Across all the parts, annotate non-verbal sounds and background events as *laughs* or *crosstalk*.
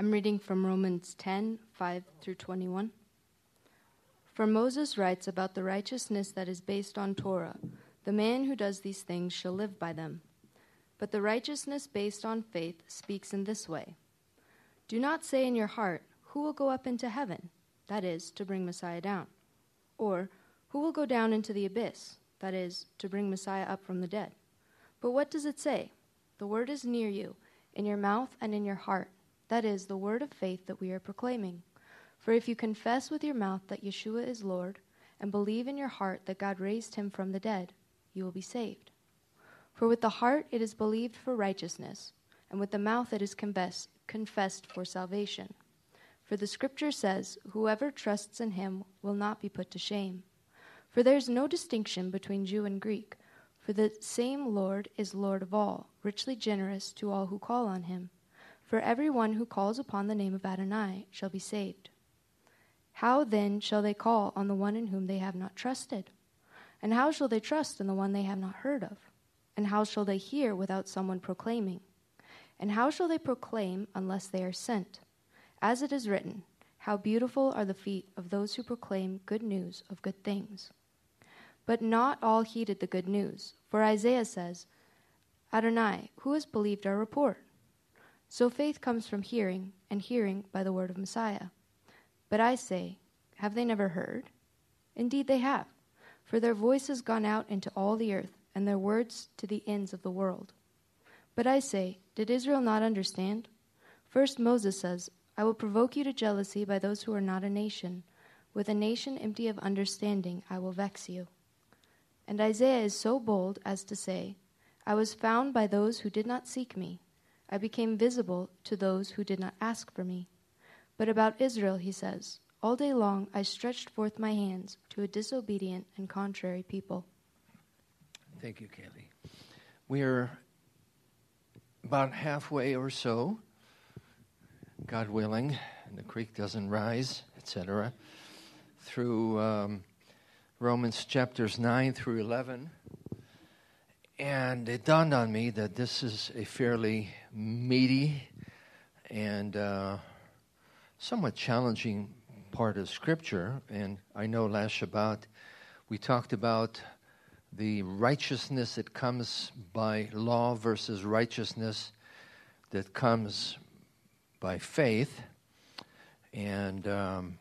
I'm reading from Romans 10 5 through 21. For Moses writes about the righteousness that is based on Torah the man who does these things shall live by them. But the righteousness based on faith speaks in this way Do not say in your heart, Who will go up into heaven? That is, to bring Messiah down. Or, Who will go down into the abyss? That is, to bring Messiah up from the dead. But what does it say? The word is near you, in your mouth and in your heart. That is, the word of faith that we are proclaiming. For if you confess with your mouth that Yeshua is Lord, and believe in your heart that God raised him from the dead, you will be saved. For with the heart it is believed for righteousness, and with the mouth it is confess, confessed for salvation. For the scripture says, Whoever trusts in him will not be put to shame. For there is no distinction between Jew and Greek, for the same Lord is Lord of all, richly generous to all who call on him. For every one who calls upon the name of Adonai shall be saved. How then shall they call on the one in whom they have not trusted? And how shall they trust in the one they have not heard of? And how shall they hear without someone proclaiming? And how shall they proclaim unless they are sent? As it is written, How beautiful are the feet of those who proclaim good news of good things. But not all heeded the good news, for Isaiah says, Adonai, who has believed our report? So faith comes from hearing, and hearing by the word of Messiah. But I say, have they never heard? Indeed, they have for their voice has gone out into all the earth, and their words to the ends of the world. But I say, did Israel not understand? First Moses says, I will provoke you to jealousy by those who are not a nation. With a nation empty of understanding, I will vex you. And Isaiah is so bold as to say, I was found by those who did not seek me. I became visible to those who did not ask for me. But about Israel, he says, all day long I stretched forth my hands to a disobedient and contrary people. Thank you, Kaylee. We are about halfway or so, God willing, and the creek doesn't rise, etc., through um, Romans chapters 9 through 11. And it dawned on me that this is a fairly meaty and uh, somewhat challenging part of Scripture. And I know last Shabbat we talked about the righteousness that comes by law versus righteousness that comes by faith. And um,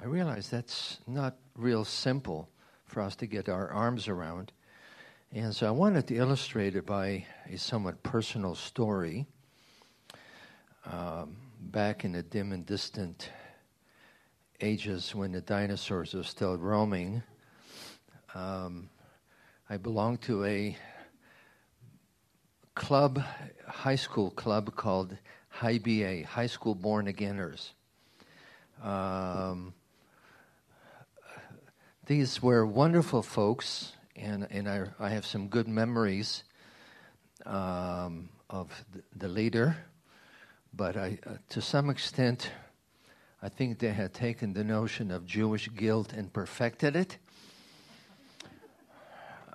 I realize that's not real simple for us to get our arms around. And so I wanted to illustrate it by a somewhat personal story. Um, back in the dim and distant ages when the dinosaurs were still roaming. Um, I belonged to a club, high school club called High BA, High School Born Againers. Um, these were wonderful folks, and, and I, I have some good memories um, of the, leader, but I, uh, to some extent, I think they had taken the notion of Jewish guilt and perfected it.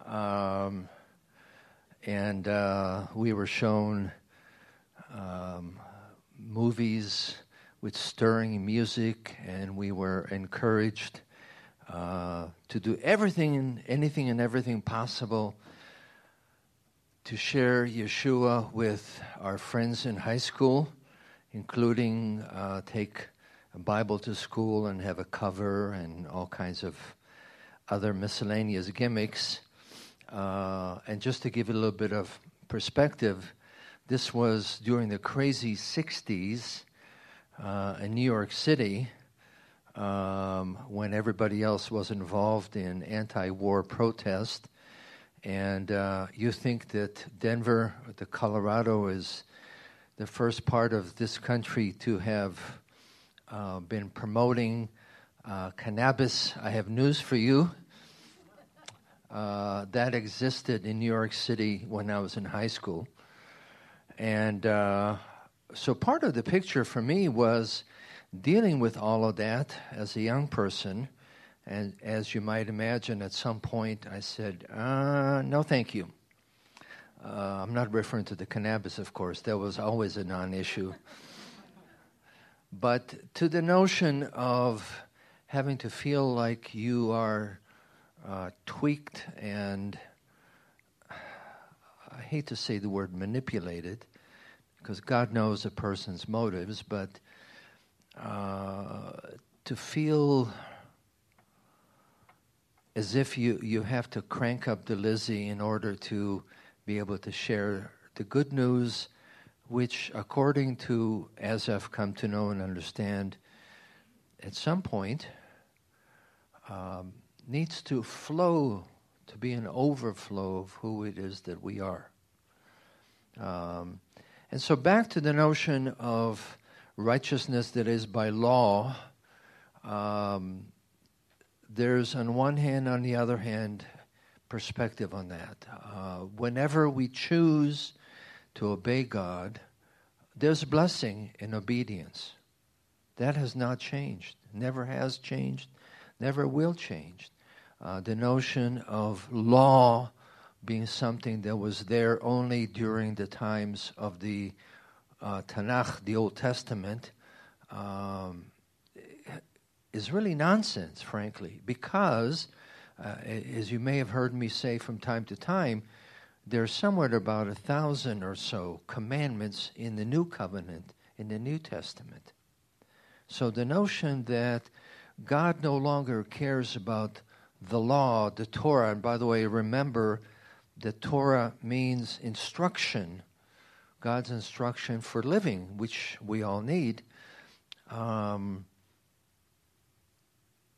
Um, and uh, we were shown um, movies with stirring music, and we were encouraged uh, to do everything and anything and everything possible to share Yeshua with our friends in high school, including uh, take a Bible to school and have a cover and all kinds of other miscellaneous gimmicks. Uh, and just to give you a little bit of perspective, this was during the crazy 60s uh, in New York City um, when everybody else was involved in anti war protest. And uh, you think that Denver, the Colorado, is the first part of this country to have uh, been promoting uh, cannabis. I have news for you. Uh, that existed in New York City when I was in high school. And uh, so part of the picture for me was dealing with all of that as a young person. And as you might imagine, at some point I said, uh, no, thank you. Uh, I'm not referring to the cannabis, of course. That was always a non issue. But to the notion of having to feel like you are uh, tweaked and I hate to say the word manipulated because God knows a person's motives, but uh, to feel as if you, you have to crank up the Lizzie in order to be able to share the good news, which, according to as I've come to know and understand, at some point um, needs to flow to be an overflow of who it is that we are. Um, and so, back to the notion of righteousness that is by law, um, there's on one hand, on the other hand, perspective on that. Uh, whenever we choose to obey God, there's blessing in obedience. That has not changed, never has changed, never will change. Uh, the notion of law being something that was there only during the times of the uh, Tanakh, the Old Testament, um, is really nonsense, frankly, because, uh, as you may have heard me say from time to time, there's somewhere about a thousand or so commandments in the New Covenant, in the New Testament. So the notion that God no longer cares about the law, the Torah, and by the way, remember the Torah means instruction, God's instruction for living, which we all need. Um,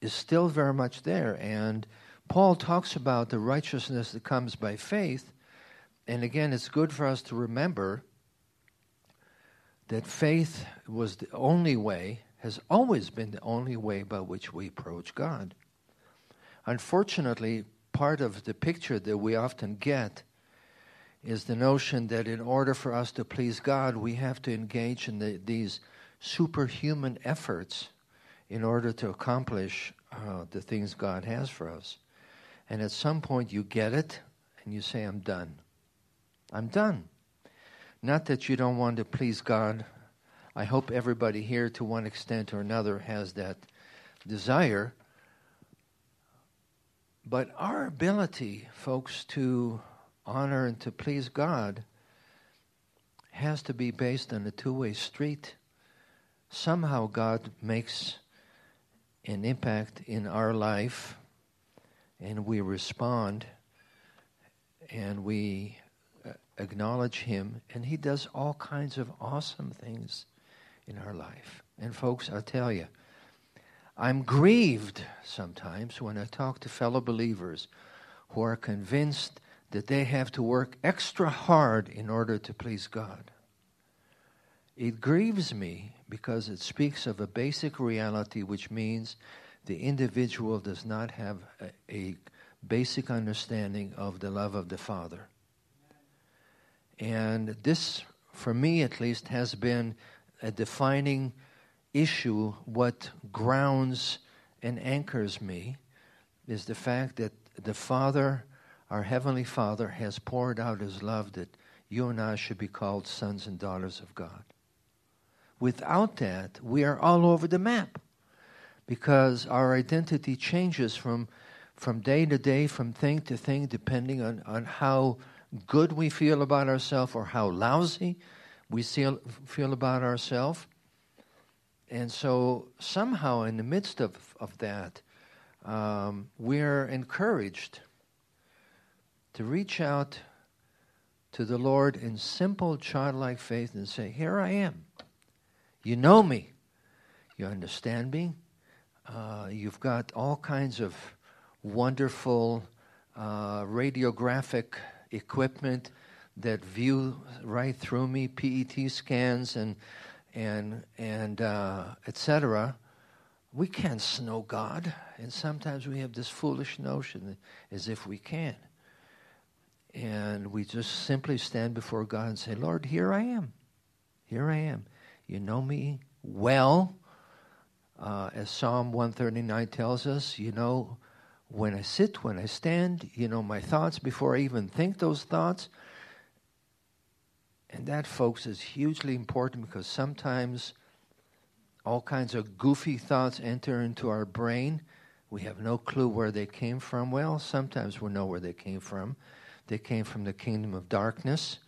is still very much there. And Paul talks about the righteousness that comes by faith. And again, it's good for us to remember that faith was the only way, has always been the only way by which we approach God. Unfortunately, part of the picture that we often get is the notion that in order for us to please God, we have to engage in the, these superhuman efforts in order to accomplish uh, the things God has for us. And at some point you get it and you say, I'm done. I'm done. Not that you don't want to please God. I hope everybody here, to one extent or another, has that desire. But our ability, folks, to honor and to please God has to be based on a two way street. Somehow God makes an impact in our life, and we respond and we uh, acknowledge Him, and He does all kinds of awesome things in our life. And, folks, I tell you, I'm grieved sometimes when I talk to fellow believers who are convinced that they have to work extra hard in order to please God. It grieves me because it speaks of a basic reality, which means the individual does not have a, a basic understanding of the love of the Father. And this, for me at least, has been a defining issue. What grounds and anchors me is the fact that the Father, our Heavenly Father, has poured out His love that you and I should be called sons and daughters of God. Without that, we are all over the map because our identity changes from, from day to day, from thing to thing, depending on, on how good we feel about ourselves or how lousy we feel, feel about ourselves. And so, somehow, in the midst of, of that, um, we're encouraged to reach out to the Lord in simple childlike faith and say, Here I am. You know me. You understand me. Uh, you've got all kinds of wonderful uh, radiographic equipment that view right through me, PET scans and and and uh, etc. We can't know God, and sometimes we have this foolish notion as if we can. And we just simply stand before God and say, Lord, here I am. Here I am. You know me well. Uh, as Psalm 139 tells us, you know when I sit, when I stand, you know my thoughts before I even think those thoughts. And that, folks, is hugely important because sometimes all kinds of goofy thoughts enter into our brain. We have no clue where they came from. Well, sometimes we know where they came from. They came from the kingdom of darkness,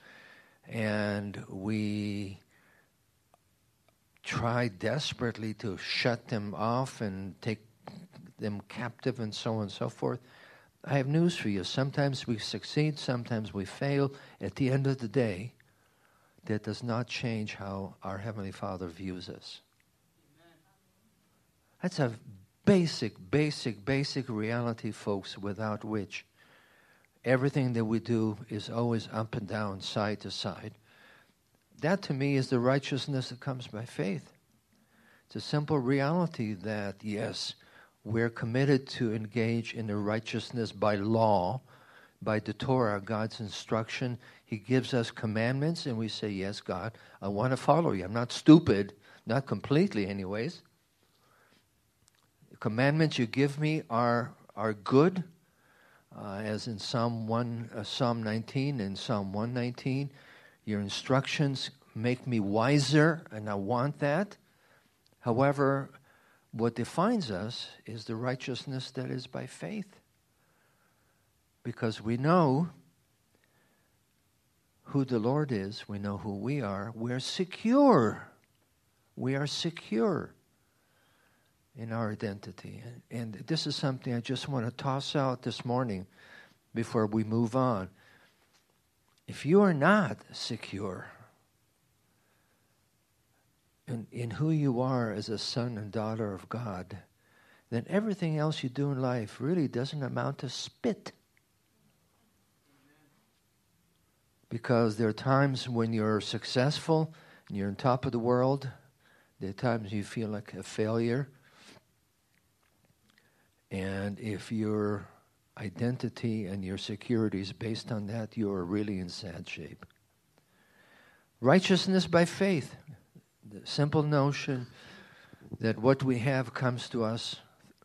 and we try desperately to shut them off and take them captive and so on and so forth. I have news for you. Sometimes we succeed, sometimes we fail. At the end of the day, that does not change how our Heavenly Father views us. That's a basic, basic, basic reality, folks, without which everything that we do is always up and down, side to side. That to me is the righteousness that comes by faith. It's a simple reality that, yes, we're committed to engage in the righteousness by law, by the Torah, God's instruction. He gives us commandments, and we say, Yes, God, I want to follow you. I'm not stupid, not completely, anyways. The commandments you give me are, are good, uh, as in Psalm, 1, uh, Psalm 19 and Psalm 119. Your instructions make me wiser, and I want that. However, what defines us is the righteousness that is by faith. Because we know who the Lord is, we know who we are, we're secure. We are secure in our identity. And, and this is something I just want to toss out this morning before we move on. If you are not secure, in, in who you are as a son and daughter of God, then everything else you do in life really doesn't amount to spit. Because there are times when you're successful and you're on top of the world, there are times you feel like a failure. And if your identity and your security is based on that, you're really in sad shape. Righteousness by faith the simple notion that what we have comes to us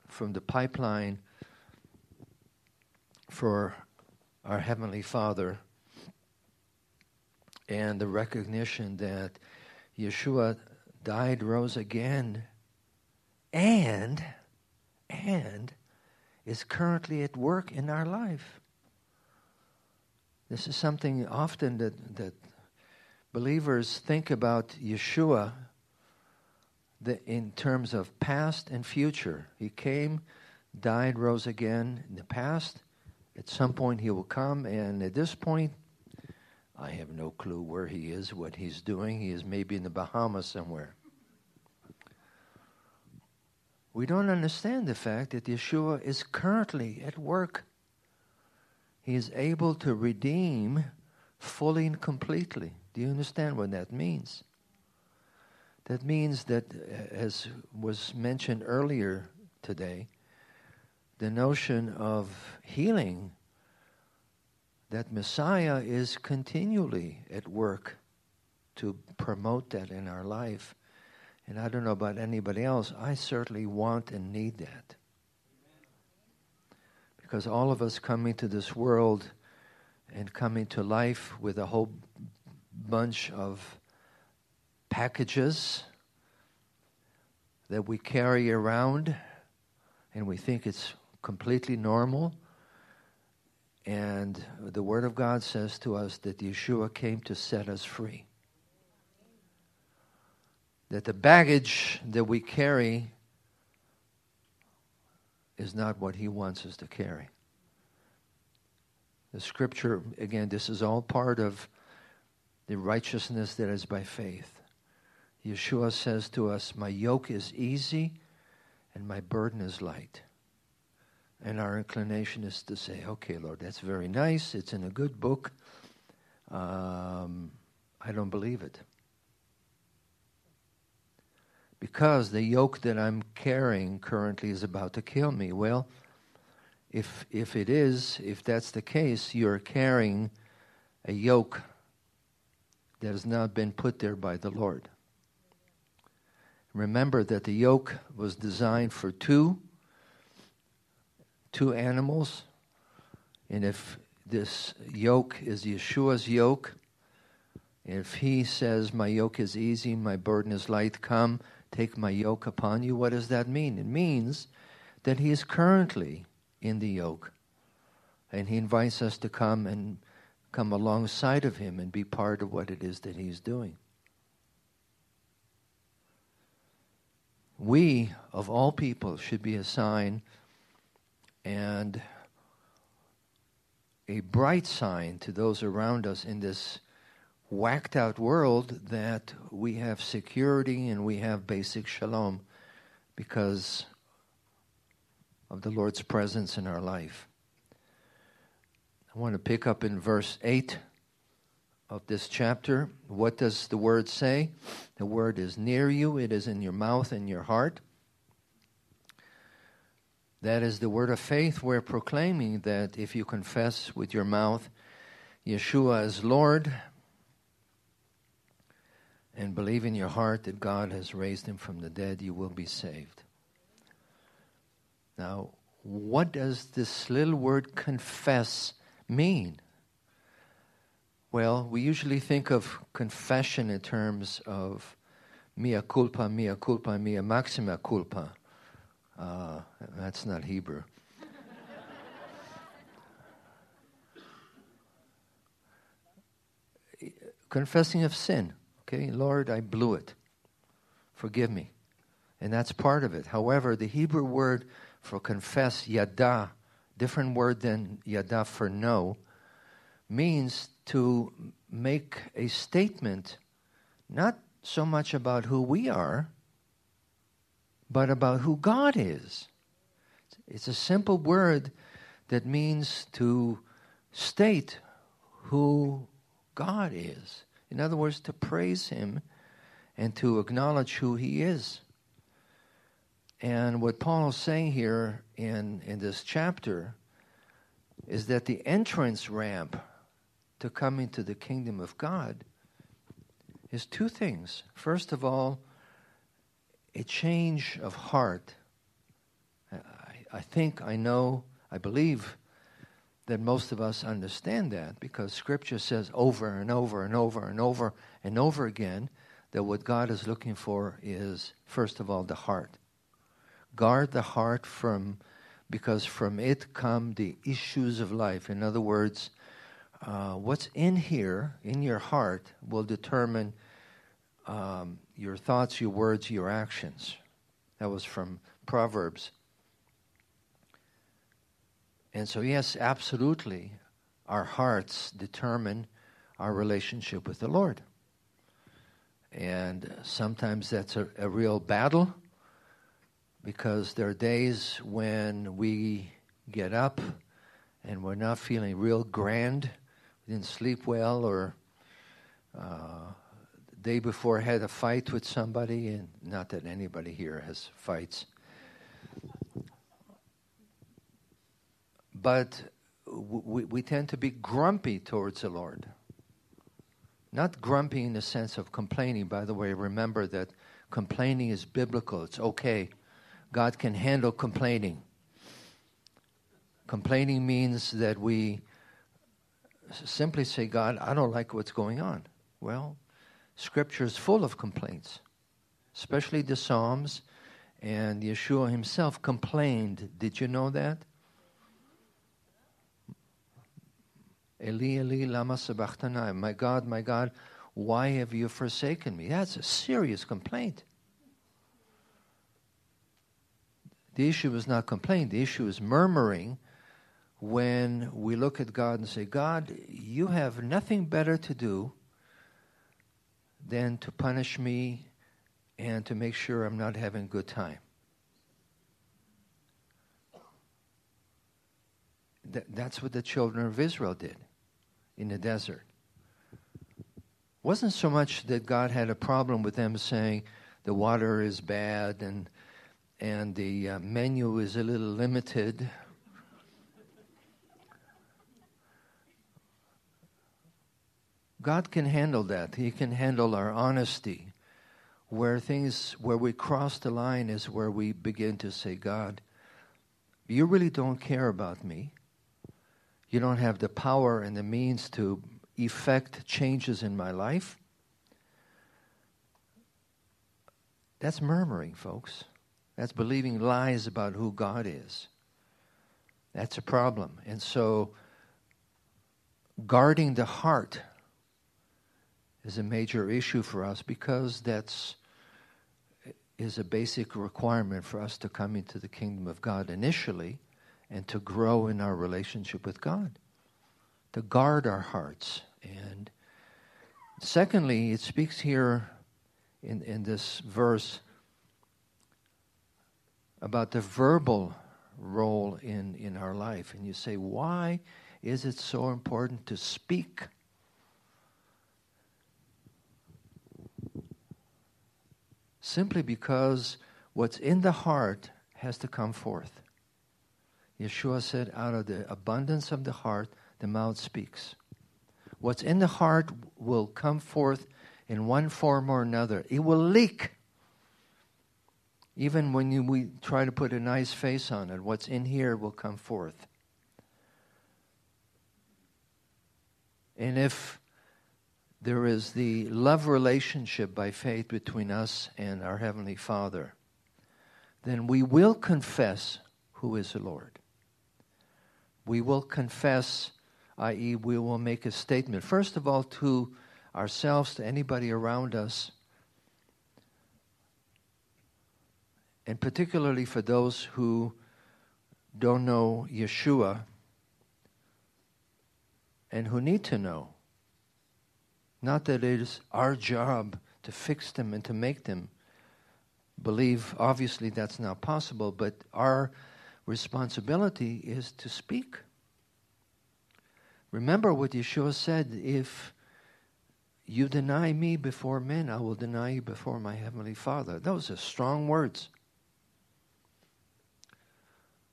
from the pipeline for our Heavenly Father, and the recognition that Yeshua died, rose again, and and is currently at work in our life. This is something often that, that believers think about Yeshua the, in terms of past and future. He came, died, rose again in the past. At some point, he will come, and at this point, I have no clue where he is, what he's doing. He is maybe in the Bahamas somewhere. We don't understand the fact that Yeshua is currently at work. He is able to redeem fully and completely. Do you understand what that means? That means that, uh, as was mentioned earlier today, the notion of healing, that Messiah is continually at work to promote that in our life. And I don't know about anybody else, I certainly want and need that. Because all of us come into this world and come into life with a whole bunch of packages that we carry around and we think it's completely normal. And the Word of God says to us that Yeshua came to set us free. That the baggage that we carry is not what He wants us to carry. The scripture, again, this is all part of the righteousness that is by faith. Yeshua says to us, My yoke is easy and my burden is light. And our inclination is to say, Okay, Lord, that's very nice. It's in a good book. Um, I don't believe it. Because the yoke that I'm carrying currently is about to kill me. Well, if, if it is, if that's the case, you're carrying a yoke that has not been put there by the Lord. Remember that the yoke was designed for two, two animals, and if this yoke is Yeshua's yoke, if he says, My yoke is easy, my burden is light, come, Take my yoke upon you. What does that mean? It means that he is currently in the yoke. And he invites us to come and come alongside of him and be part of what it is that he's doing. We, of all people, should be a sign and a bright sign to those around us in this whacked out world that we have security and we have basic shalom because of the Lord's presence in our life. I want to pick up in verse 8 of this chapter. What does the word say? The word is near you, it is in your mouth and your heart. That is the word of faith. We're proclaiming that if you confess with your mouth Yeshua is Lord and believe in your heart that God has raised him from the dead, you will be saved. Now, what does this little word confess mean? Well, we usually think of confession in terms of mea culpa, mea culpa, mea maxima culpa. Uh, that's not Hebrew. *laughs* Confessing of sin. Okay, Lord, I blew it. Forgive me. And that's part of it. However, the Hebrew word for confess, yada, different word than yada for know, means to make a statement not so much about who we are, but about who God is. It's a simple word that means to state who God is. In other words, to praise Him and to acknowledge who He is. And what Paul is saying here in, in this chapter is that the entrance ramp to come into the kingdom of God is two things. First of all, a change of heart. I, I think, I know, I believe that most of us understand that because Scripture says over and over and over and over and over again that what God is looking for is, first of all, the heart. Guard the heart from, because from it come the issues of life. In other words, uh, what's in here, in your heart, will determine um, your thoughts, your words, your actions. That was from Proverbs. And so, yes, absolutely, our hearts determine our relationship with the Lord. And sometimes that's a, a real battle because there are days when we get up and we're not feeling real grand We didn't sleep well or uh, the day before had a fight with somebody, and not that anybody here has fights. But we, we tend to be grumpy towards the Lord. Not grumpy in the sense of complaining. By the way, remember that complaining is biblical. It's okay. God can handle complaining. Complaining means that we simply say, God, I don't like what's going on. Well, Scripture is full of complaints, especially the Psalms, and Yeshua himself complained. Did you know that? Eli, Eli, lama sabachthani. My God, my God, why have you forsaken me? That's a serious complaint. The issue is not complaint. The issue is murmuring when we look at God and say, God, you have nothing better to do than to punish me and to make sure I'm not having a good time. Th- that's what the children of Israel did in the desert. Wasn't so much that God had a problem with them saying the water is bad and and the uh, menu is a little limited God can handle that. He can handle our honesty. Where things, where we cross the line is where we begin to say, God, you really don't care about me. You don't have the power and the means to effect changes in my life. That's murmuring, folks. That's believing lies about who God is. That's a problem. And so, guarding the heart is a major issue for us because that's is a basic requirement for us to come into the kingdom of God initially and to grow in our relationship with God, to guard our hearts. And secondly, it speaks here in, in this verse about the verbal role in, in our life. And you say, why is it so important to speak? Simply because what's in the heart has to come forth. Yeshua said, out of the abundance of the heart, the mouth speaks. What's in the heart will come forth in one form or another. It will leak. Even when you, we try to put a nice face on it, what's in here will come forth. And if there is the love relationship by faith between us and our Heavenly Father, then we will confess who is the Lord. We will confess, i.e., we will make a statement, first of all, to ourselves, to anybody around us, and particularly for those who don't know Yeshua and who need to know. Not that it is our job to fix them and to make them believe. Obviously, that's not possible, but our responsibility is to speak. Remember what Yeshua said if you deny me before men, I will deny you before my heavenly Father. Those are strong words.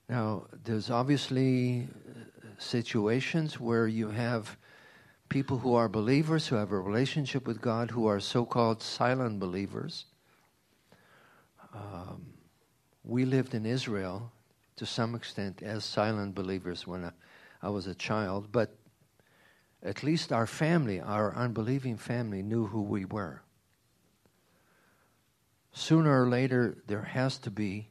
Now, there's obviously uh, situations where you have people who are believers, who have a relationship with God, who are so called silent believers. Um, we lived in Israel to some extent as silent believers when I, I was a child, but at least our family, our unbelieving family, knew who we were. Sooner or later, there has to be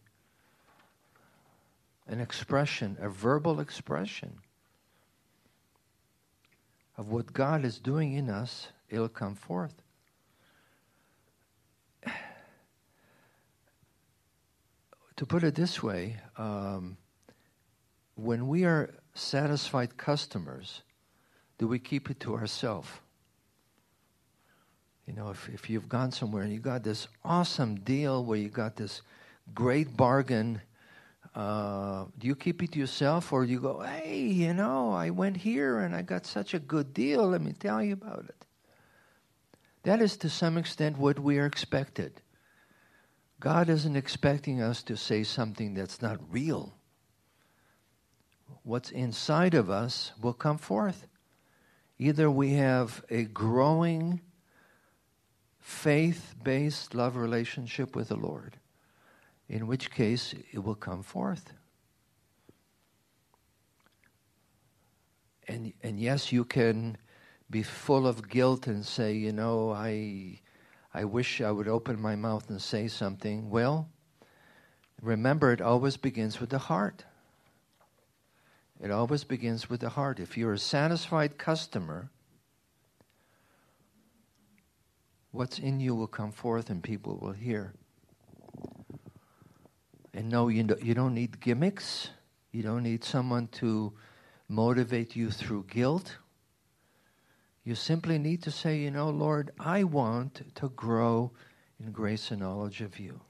an expression, a verbal expression of what God is doing in us, it'll come forth. To put it this way, um, when we are satisfied customers, do we keep it to ourselves? You know, if, if you've gone somewhere and you got this awesome deal where you got this great bargain uh, do you keep it to yourself or do you go, hey, you know, I went here and I got such a good deal. Let me tell you about it. That is to some extent what we are expected. God isn't expecting us to say something that's not real. What's inside of us will come forth. Either we have a growing faith based love relationship with the Lord, in which case it will come forth. And, and yes, you can be full of guilt and say, you know, I, I wish I would open my mouth and say something. Well, remember, it always begins with the heart. It always begins with the heart. If you're a satisfied customer, what's in you will come forth and people will hear. And no, you, you don't need gimmicks. You don't need someone to motivate you through guilt. You simply need to say, you know, Lord, I want to grow in grace and knowledge of you.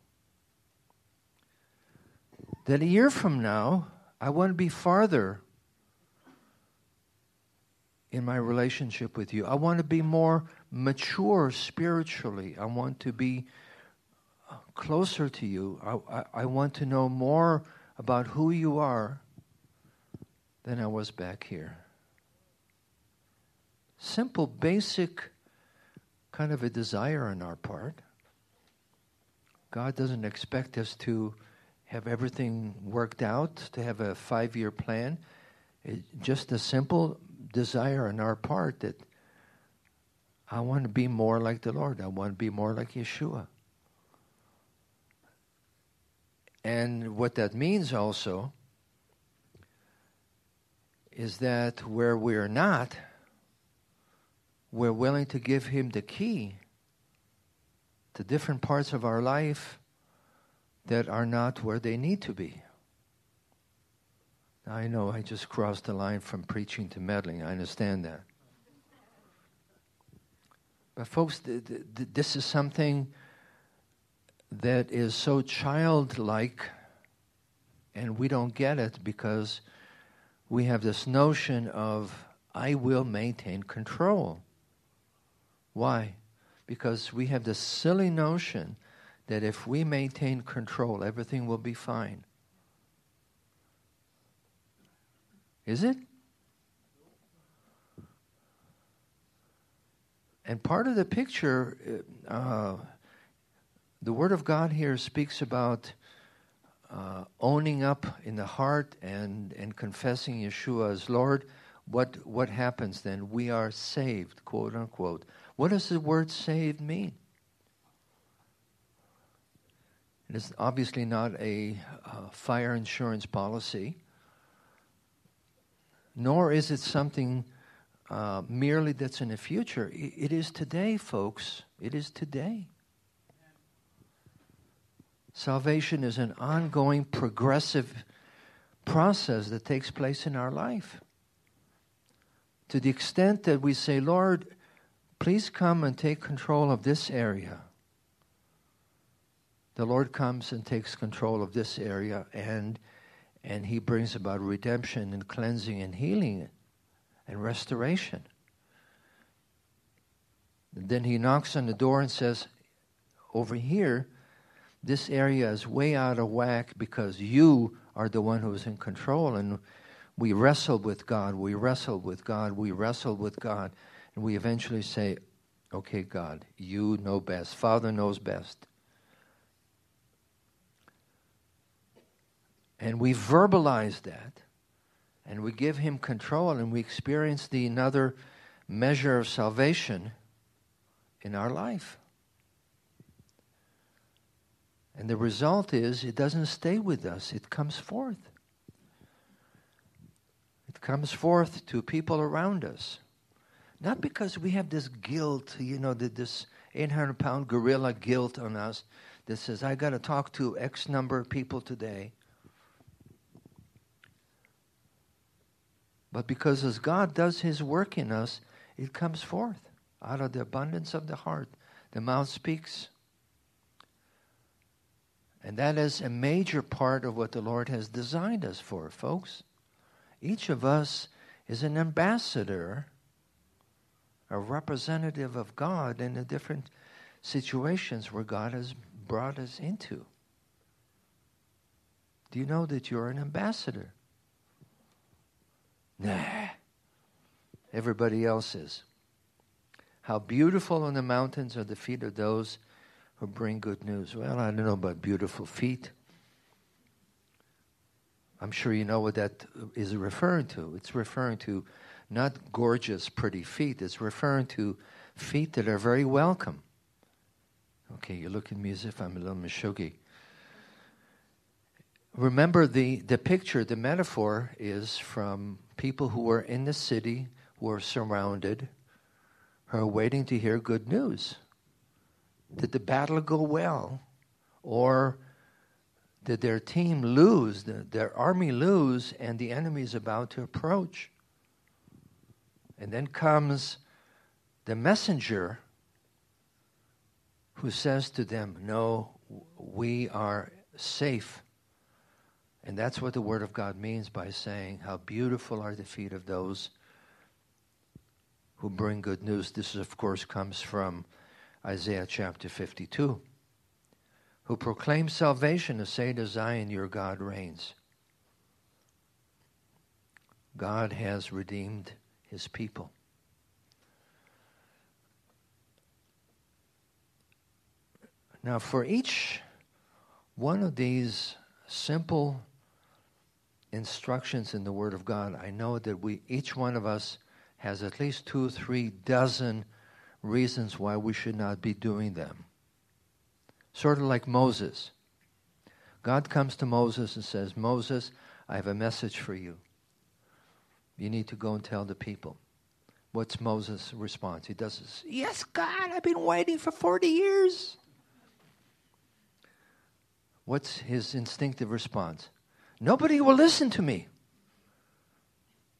That a year from now, I want to be farther in my relationship with you. I want to be more mature spiritually. I want to be uh, closer to you. I, I, I, want to know more about who you are than I was back here. Simple, basic kind of a desire on our part. God doesn't expect us to have everything worked out, to have a five year plan. It's just a simple desire on our part that I want to be more like the Lord. I want to be more like Yeshua. And what that means also is that where we're not, we're willing to give Him the key to different parts of our life that are not where they need to be. I know I just crossed the line from preaching to meddling. I understand that. But, folks, th- th- this is something that is so childlike, and we don't get it because we have this notion of, I will maintain control. Why? Because we have this silly notion that if we maintain control, everything will be fine. Is it? And part of the picture, uh, the Word of God here speaks about uh, owning up in the heart and, and confessing Yeshua as Lord. What, what happens then? We are saved, quote unquote. What does the word saved mean? It is obviously not a uh, fire insurance policy, nor is it something uh, merely that's in the future. It, it is today, folks. It is today. Salvation is an ongoing, progressive process that takes place in our life. To the extent that we say, Lord, please come and take control of this area. The Lord comes and takes control of this area and and he brings about redemption and cleansing and healing and restoration. And then he knocks on the door and says, Over here, this area is way out of whack because you are the one who's in control. And we wrestled with God, we wrestled with God, we wrestled with God. And we eventually say, Okay, God, you know best. Father knows best. And we verbalize that. And we give him control and we experience the another measure of salvation in our life. And the result is it doesn't stay with us, it comes forth. It comes forth to people around us. Not because we have this guilt, you know, this 800 pound gorilla guilt on us that says, I got to talk to X number of people today. But because as God does His work in us, it comes forth out of the abundance of the heart. The mouth speaks. And that is a major part of what the Lord has designed us for, folks. Each of us is an ambassador, a representative of God in the different situations where God has brought us into. Do you know that you're an ambassador? Nah. Everybody else is. How beautiful on the mountains are the feet of those who bring good news. Well, I don't know about beautiful feet. I'm sure you know what that is referring to. It's referring to not gorgeous, pretty feet. It's referring to feet that are very welcome. Okay, you look at me as if I'm a little mishugi. Remember, the, the picture, the metaphor is from people who are in the city, who are surrounded, who are waiting to hear good news. Did the battle go well? Or did their team lose, their army lose, and the enemy is about to approach? And then comes the messenger who says to them, No, we are safe. And that's what the Word of God means by saying, How beautiful are the feet of those who bring good news. This, of course, comes from Isaiah chapter 52. Who proclaim salvation to say to Zion, Your God reigns. God has redeemed his people. Now, for each one of these simple instructions in the Word of God, I know that we, each one of us, has at least two, three dozen reasons why we should not be doing them. Sort of like Moses. God comes to Moses and says, Moses, I have a message for you. You need to go and tell the people. What's Moses' response? He does this, Yes, God, I've been waiting for 40 years. What's his instinctive response? Nobody will listen to me.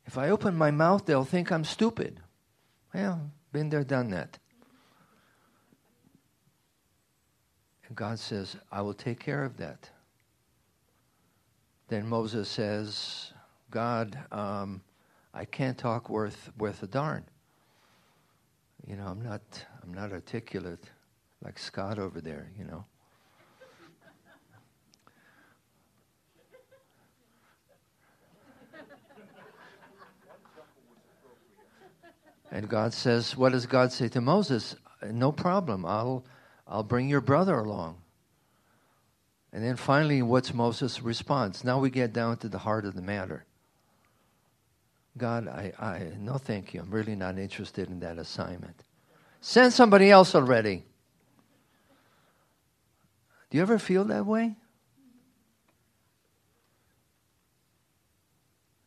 If I open my mouth, they'll think I'm stupid. Well, been there, done that. And God says, I will take care of that. Then Moses says, God, um, I can't talk worth worth a darn. You know, I'm not I'm not articulate like Scott over there, you know. And God says, what does God say to Moses? No problem. I'll I'll bring your brother along. And then finally, what's Moses' response? Now we get down to the heart of the matter. God, I, I, no thank you. I'm really not interested in that assignment. Send somebody else already. Do you ever feel that way?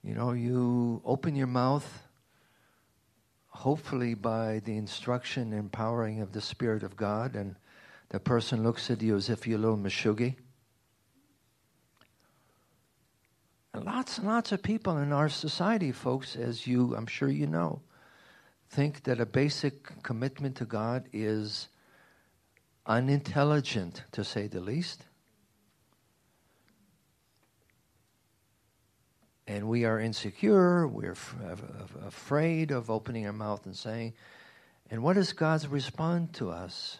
You know, you open your mouth, hopefully by the instruction and empowering of the Spirit of God, and the person looks at you as if you're a little meshuggah. Lots and lots of people in our society, folks, as you, I'm sure you know, think that a basic commitment to God is unintelligent, to say the least. And we are insecure, we're f- afraid of opening our mouth and saying, and what does God respond to us?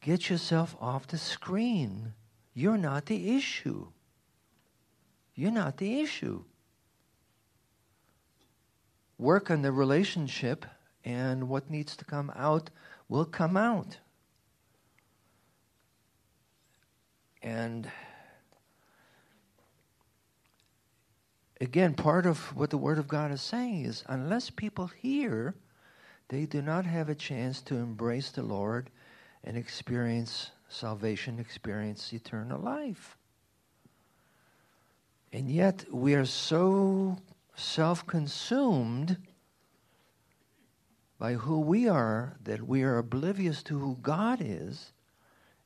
Get yourself off the screen. You're not the issue. You're not the issue. Work on the relationship, and what needs to come out will come out. And again, part of what the Word of God is saying is unless people hear, they do not have a chance to embrace the Lord and experience salvation, experience eternal life. And yet we are so self consumed by who we are that we are oblivious to who God is,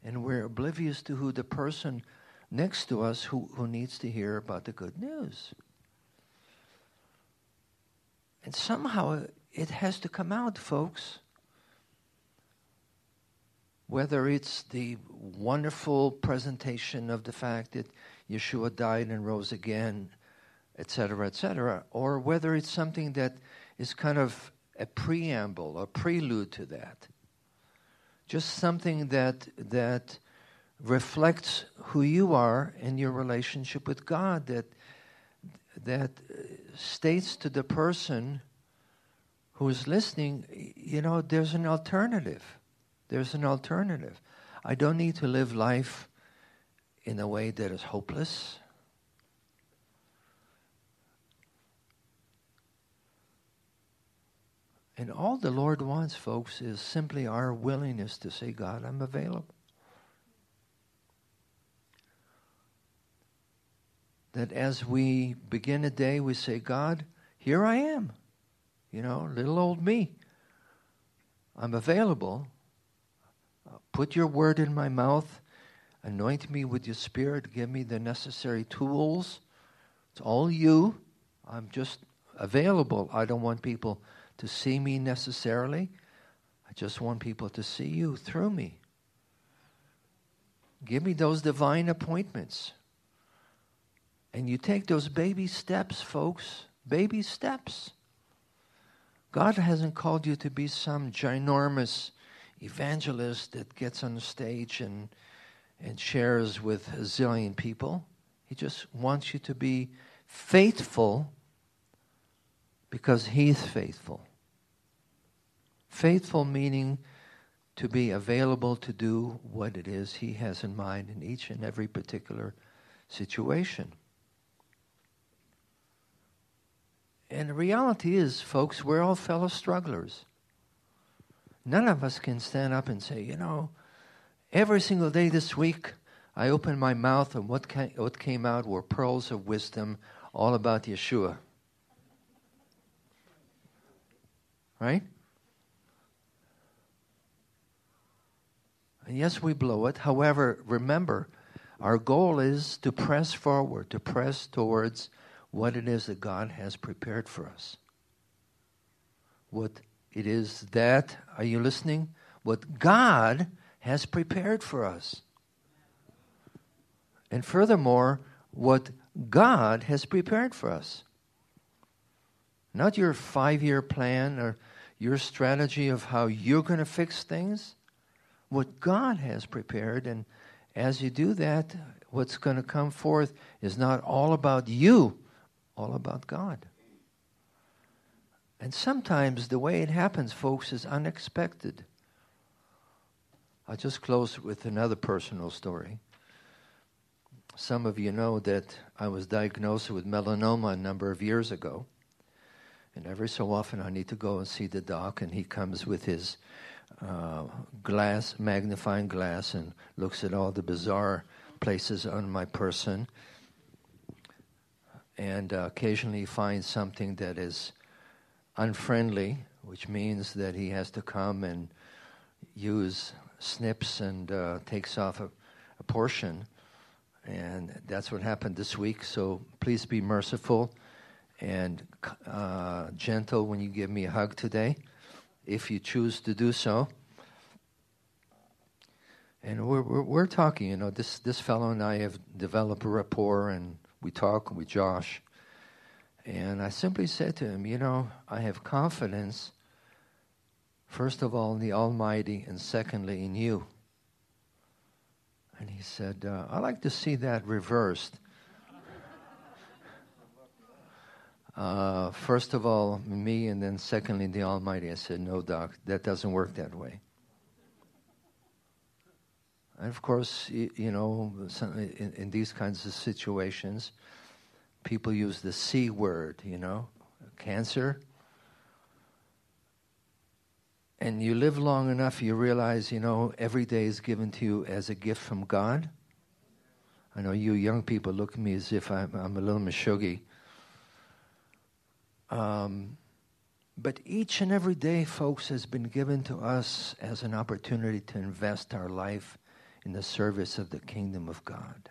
and we're oblivious to who the person next to us who, who needs to hear about the good news. And somehow it has to come out, folks. Whether it's the wonderful presentation of the fact that Yeshua died and rose again, etc., etc., or whether it's something that is kind of a preamble, a prelude to that. Just something that that reflects who you are in your relationship with God, that that uh, states to the person who is listening, you know, there's an alternative. There's an alternative. I don't need to live life in a way that is hopeless. And all the Lord wants, folks, is simply our willingness to say, God, I'm available. That as we begin a day, we say, God, here I am. You know, little old me. I'm available. Put your word in my mouth. Anoint me with your spirit. Give me the necessary tools. It's all you. I'm just available. I don't want people to see me necessarily. I just want people to see you through me. Give me those divine appointments. And you take those baby steps, folks. Baby steps. God hasn't called you to be some ginormous evangelist that gets on the stage and and shares with a zillion people. He just wants you to be faithful because He's faithful. Faithful meaning to be available to do what it is He has in mind in each and every particular situation. And the reality is, folks, we're all fellow strugglers. None of us can stand up and say, you know, Every single day this week, I opened my mouth, and what, came, what came out were pearls of wisdom all about Yeshua. Right? And yes, we blow it. However, remember, our goal is to press forward, to press towards what it is that God has prepared for us. What it is that, are you listening? What God has prepared for us. And furthermore, what God has prepared for us. Not your five year plan or your strategy of how you're going to fix things. What God has prepared. And as you do that, what's going to come forth is not all about you, all about God. And sometimes the way it happens, folks, is unexpected. I'll just close with another personal story. Some of you know that I was diagnosed with melanoma a number of years ago. And every so often I need to go and see the doc, and he comes with his uh, glass, magnifying glass, and looks at all the bizarre places on my person. And uh, occasionally finds something that is unfriendly, which means that he has to come and use snips and uh, takes off a, a, portion. And that's what happened this week. So please be merciful and uh, gentle when you give me a hug today, if you choose to do so. And we're, we're, we're talking, you know, this, this fellow and I have developed a rapport, and we talk with Josh. And I simply said to him, You know, I have confidence, first of all, in the Almighty, and secondly, in you. And he said, uh, I like to see that reversed. *laughs* Uh, first of all, me, and then secondly, the Almighty. I said, No, Doc, that doesn't work that way. And of course, you know, in, in these kinds of situations, people use the C word, you know, cancer. And you live long enough, you realize, you know, every day is given to you as a gift from God. I know you young people look at me as if I'm, I'm a little mashuggy. Um, but each and every day, folks, has been given to us as an opportunity to invest our life in the service of the kingdom of God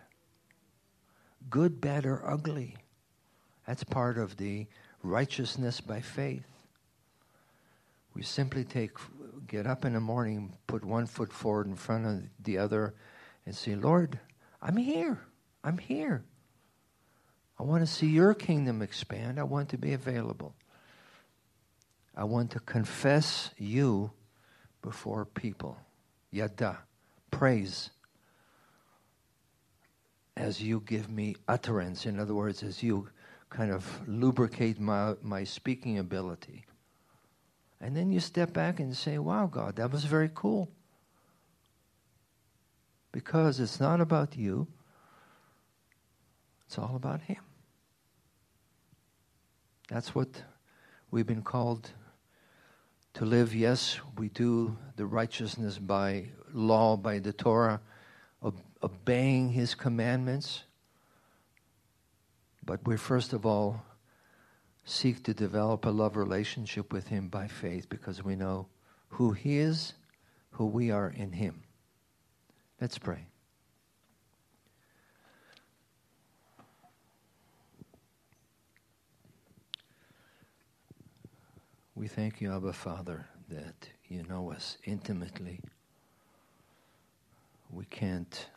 good, bad, or ugly. That's part of the righteousness by faith. We simply take, get up in the morning, put one foot forward in front of the other, and say, Lord, I'm here. I'm here. I want to see your kingdom expand. I want to be available. I want to confess you before people. Yada. Praise as you give me utterance. In other words, as you kind of lubricate my, my speaking ability. And then you step back and say, wow, God, that was very cool. Because it's not about you, it's all about Him. That's what we've been called to live. Yes, we do the righteousness by law, by the Torah obeying his commandments, but we're first of all seek to develop a love relationship with him by faith because we know who he is, who we are in him. Let's pray. We thank you, Abba Father, that you know us intimately. We can't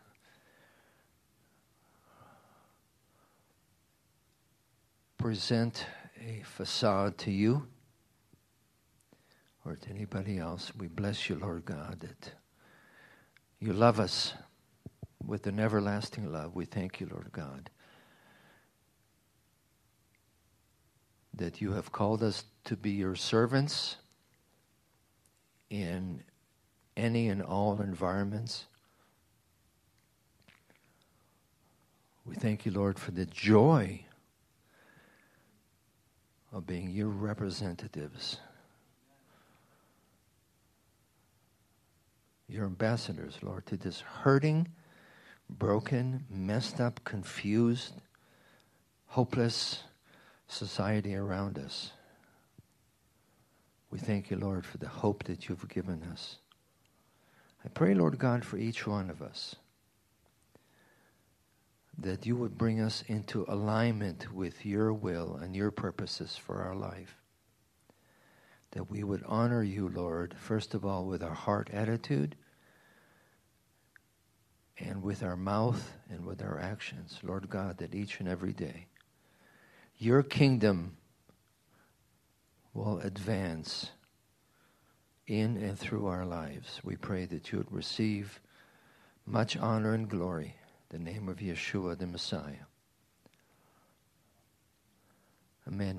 present a facade to you or to anybody else. We bless you, Lord God, that you love us with an everlasting love. We thank you, Lord God, that you have called us to be your servants in any and all environments. We thank you, Lord, for the joy of being your representatives, your ambassadors, Lord, to this hurting, broken, messed up, confused, hopeless society around us. We thank you, Lord, for the hope that you've given us. I pray, Lord God, for each one of us that you would bring us into alignment with your will and your purposes for our life. That we would honor you, Lord, first of all, with our heart attitude and with our mouth and with our actions, Lord God, that each and every day your kingdom will advance in and through our lives. We pray that you would receive much honor and glory the name of Yeshua the Messiah. Amen.